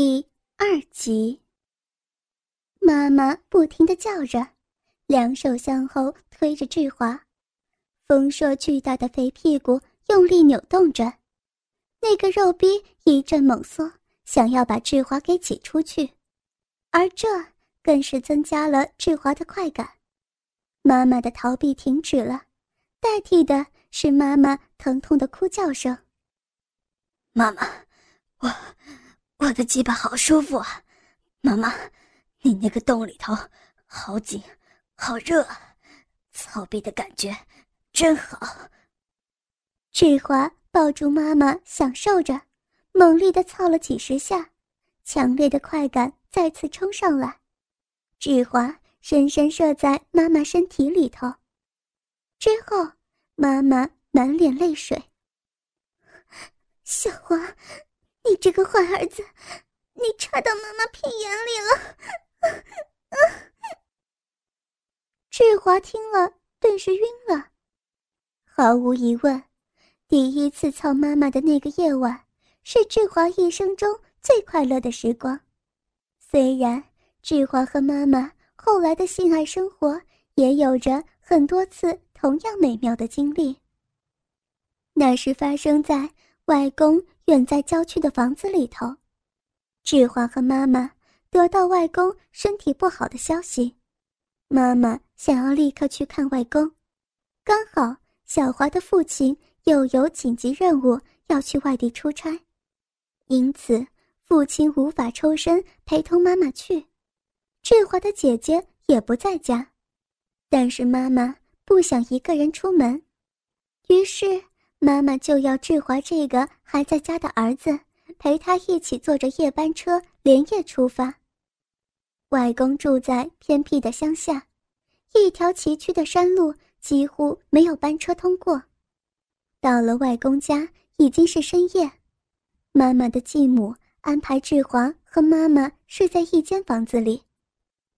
第二集，妈妈不停的叫着，两手向后推着志华，丰硕巨大的肥屁股用力扭动着，那个肉逼一阵猛缩，想要把志华给挤出去，而这更是增加了志华的快感。妈妈的逃避停止了，代替的是妈妈疼痛的哭叫声。妈妈，我。我的鸡巴好舒服啊，妈妈，你那个洞里头好紧，好热，操逼的感觉真好。志华抱住妈妈，享受着，猛力的操了几十下，强烈的快感再次冲上来，志华深深射在妈妈身体里头。之后，妈妈满脸泪水。小花。你这个坏儿子，你插到妈妈屁眼里了！志华听了，顿时晕了。毫无疑问，第一次操妈妈的那个夜晚，是志华一生中最快乐的时光。虽然志华和妈妈后来的性爱生活也有着很多次同样美妙的经历，那是发生在外公。远在郊区的房子里头，志华和妈妈得到外公身体不好的消息，妈妈想要立刻去看外公，刚好小华的父亲又有紧急任务要去外地出差，因此父亲无法抽身陪同妈妈去，志华的姐姐也不在家，但是妈妈不想一个人出门，于是。妈妈就要志华这个还在家的儿子陪他一起坐着夜班车连夜出发。外公住在偏僻的乡下，一条崎岖的山路几乎没有班车通过。到了外公家已经是深夜，妈妈的继母安排志华和妈妈睡在一间房子里，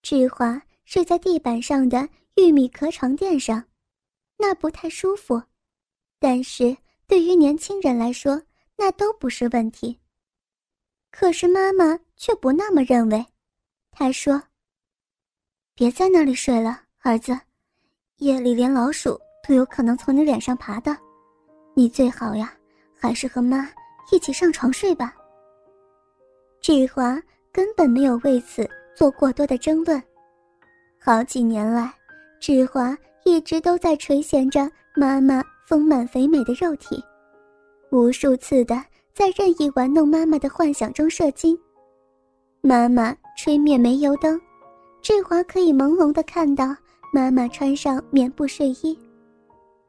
志华睡在地板上的玉米壳床垫上，那不太舒服。但是对于年轻人来说，那都不是问题。可是妈妈却不那么认为，她说：“别在那里睡了，儿子，夜里连老鼠都有可能从你脸上爬的，你最好呀，还是和妈一起上床睡吧。”志华根本没有为此做过多的争论。好几年来，志华一直都在垂涎着妈妈。丰满肥美的肉体，无数次的在任意玩弄妈妈的幻想中射精。妈妈吹灭煤油灯，志华可以朦胧的看到妈妈穿上棉布睡衣，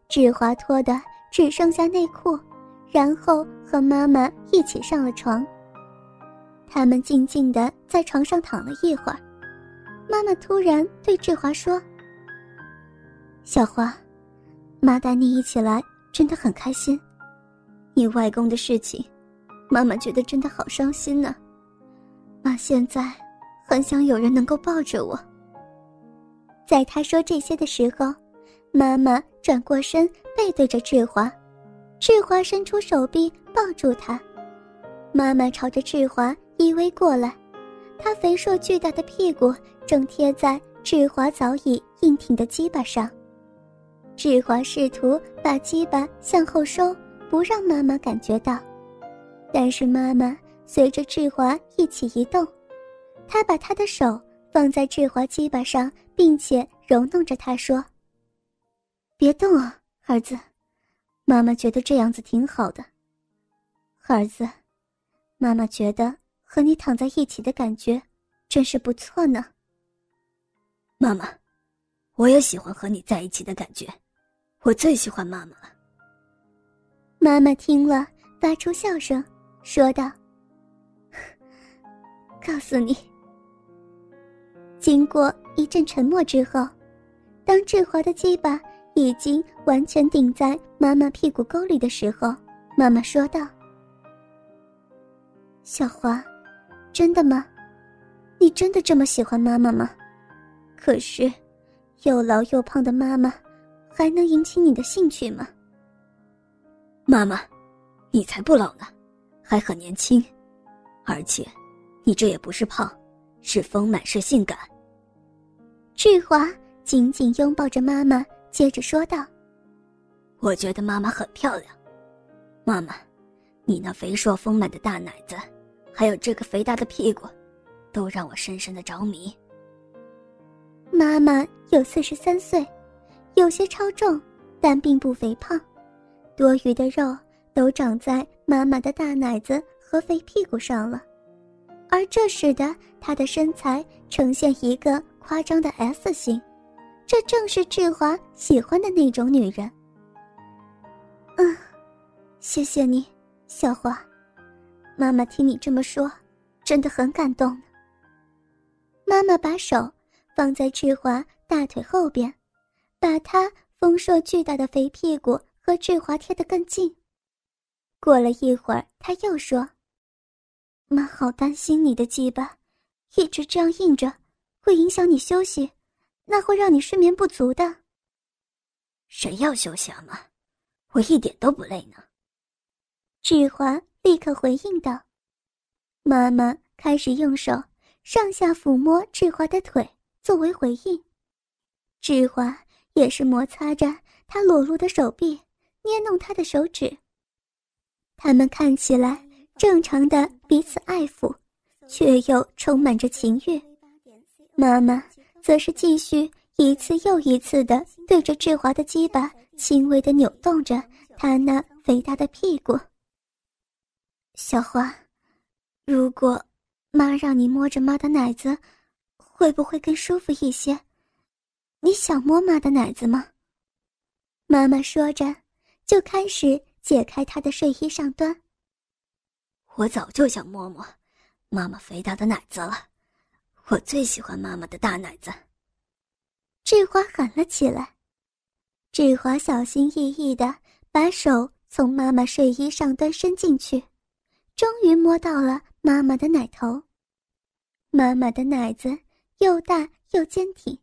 志华脱的只剩下内裤，然后和妈妈一起上了床。他们静静的在床上躺了一会儿，妈妈突然对志华说：“小花。”妈带你一起来，真的很开心。你外公的事情，妈妈觉得真的好伤心呢。妈现在很想有人能够抱着我。在他说这些的时候，妈妈转过身，背对着志华，志华伸出手臂抱住她。妈妈朝着志华依偎过来，她肥硕巨大的屁股正贴在志华早已硬挺的鸡巴上。志华试图把鸡巴向后收，不让妈妈感觉到，但是妈妈随着志华一起移动，她把她的手放在志华鸡巴上，并且揉弄着他说：“别动啊，儿子，妈妈觉得这样子挺好的。儿子，妈妈觉得和你躺在一起的感觉，真是不错呢。妈妈，我也喜欢和你在一起的感觉。”我最喜欢妈妈了。妈妈听了，发出笑声，说道：“告诉你。”经过一阵沉默之后，当志华的鸡巴已经完全顶在妈妈屁股沟里的时候，妈妈说道：“小华，真的吗？你真的这么喜欢妈妈吗？可是，又老又胖的妈妈。”还能引起你的兴趣吗，妈妈？你才不老呢，还很年轻，而且，你这也不是胖，是丰满，是性感。志华紧紧拥抱着妈妈，接着说道：“我觉得妈妈很漂亮，妈妈，你那肥硕丰满的大奶子，还有这个肥大的屁股，都让我深深的着迷。”妈妈有四十三岁，有些超重，但并不肥胖，多余的肉都长在妈妈的大奶子和肥屁股上了，而这使得她的身材呈现一个夸张的 S 型，这正是志华喜欢的那种女人。嗯，谢谢你，小华，妈妈听你这么说，真的很感动。妈妈把手。放在志华大腿后边，把他丰硕巨大的肥屁股和志华贴得更近。过了一会儿，他又说：“妈，好担心你的鸡巴，一直这样硬着，会影响你休息，那会让你睡眠不足的。”谁要休息啊，妈？我一点都不累呢。志华立刻回应道：“妈妈开始用手上下抚摸志华的腿。”作为回应，志华也是摩擦着他裸露的手臂，捏弄他的手指。他们看起来正常的彼此爱抚，却又充满着情欲。妈妈则是继续一次又一次的对着志华的鸡巴轻微的扭动着他那肥大的屁股。小花，如果妈让你摸着妈的奶子。会不会更舒服一些？你想摸妈的奶子吗？妈妈说着，就开始解开她的睡衣上端。我早就想摸摸妈妈肥大的奶子了，我最喜欢妈妈的大奶子。志华喊了起来。志华小心翼翼的把手从妈妈睡衣上端伸进去，终于摸到了妈妈的奶头。妈妈的奶子。又大又坚挺，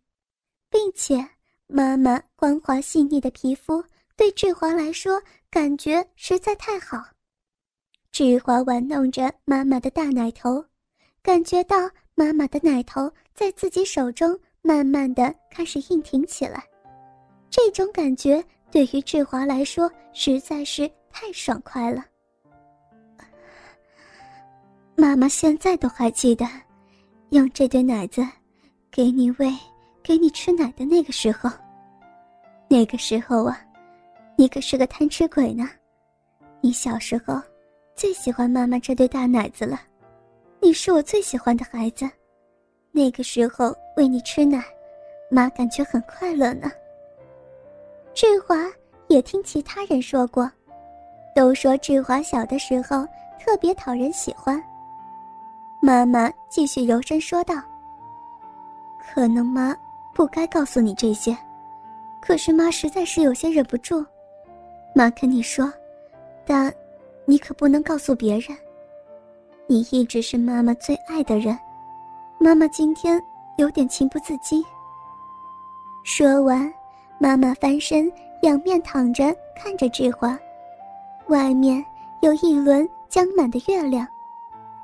并且妈妈光滑细腻的皮肤对志华来说感觉实在太好。志华玩弄着妈妈的大奶头，感觉到妈妈的奶头在自己手中慢慢的开始硬挺起来，这种感觉对于志华来说实在是太爽快了。妈妈现在都还记得，用这对奶子。给你喂，给你吃奶的那个时候，那个时候啊，你可是个贪吃鬼呢。你小时候最喜欢妈妈这对大奶子了，你是我最喜欢的孩子。那个时候喂你吃奶，妈感觉很快乐呢。志华也听其他人说过，都说志华小的时候特别讨人喜欢。妈妈继续柔声说道。可能妈不该告诉你这些，可是妈实在是有些忍不住。妈跟你说，但你可不能告诉别人。你一直是妈妈最爱的人，妈妈今天有点情不自禁。说完，妈妈翻身仰面躺着看着志华，外面有一轮将满的月亮，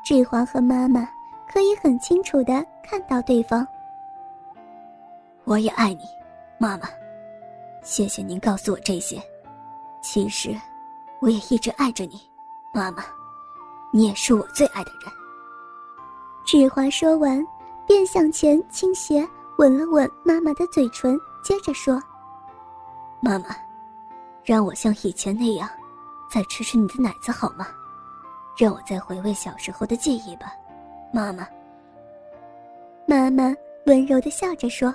志华和妈妈可以很清楚的看到对方。我也爱你，妈妈。谢谢您告诉我这些。其实，我也一直爱着你，妈妈。你也是我最爱的人。志华说完，便向前倾斜，吻了吻妈妈的嘴唇，接着说：“妈妈，让我像以前那样，再吃吃你的奶子好吗？让我再回味小时候的记忆吧，妈妈。”妈妈温柔的笑着说。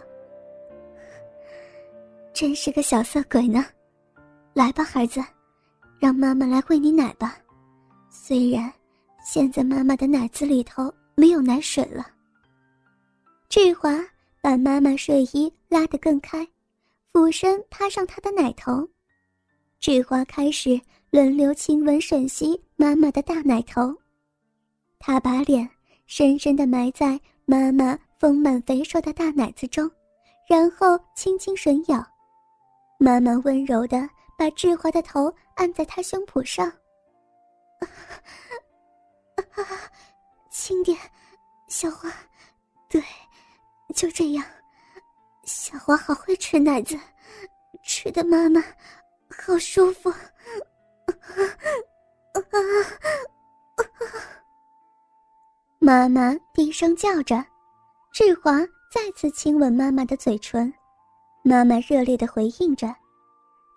真是个小色鬼呢，来吧，孩子，让妈妈来喂你奶吧。虽然现在妈妈的奶子里头没有奶水了。志华把妈妈睡衣拉得更开，俯身趴上她的奶头。志华开始轮流亲吻吮吸妈妈的大奶头，他把脸深深的埋在妈妈丰满肥硕的大奶子中，然后轻轻吮咬。妈妈温柔的把志华的头按在他胸脯上，轻点，小花，对，就这样。小花好会吃奶子，吃的妈妈好舒服。妈妈低声叫着，志华再次亲吻妈妈的嘴唇，妈妈热烈的回应着。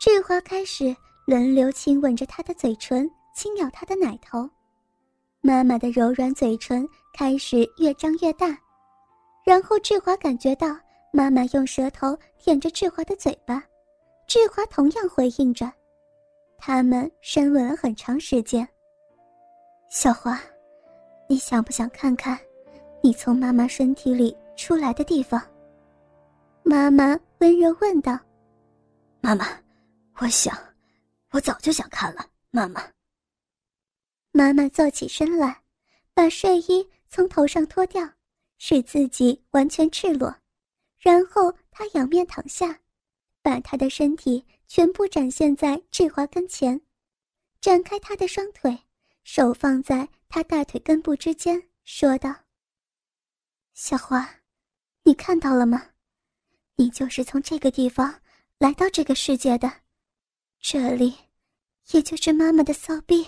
志华开始轮流亲吻着她的嘴唇，轻咬她的奶头。妈妈的柔软嘴唇开始越张越大，然后志华感觉到妈妈用舌头舔着志华的嘴巴，志华同样回应着。他们深吻了很长时间。小花，你想不想看看你从妈妈身体里出来的地方？妈妈温柔问道。妈妈，我想，我早就想看了。妈妈。妈妈坐起身来，把睡衣从头上脱掉，使自己完全赤裸，然后她仰面躺下，把她的身体全部展现在志华跟前，展开她的双腿，手放在他大腿根部之间，说道：“小花，你看到了吗？你就是从这个地方来到这个世界的，这里，也就是妈妈的骚逼。”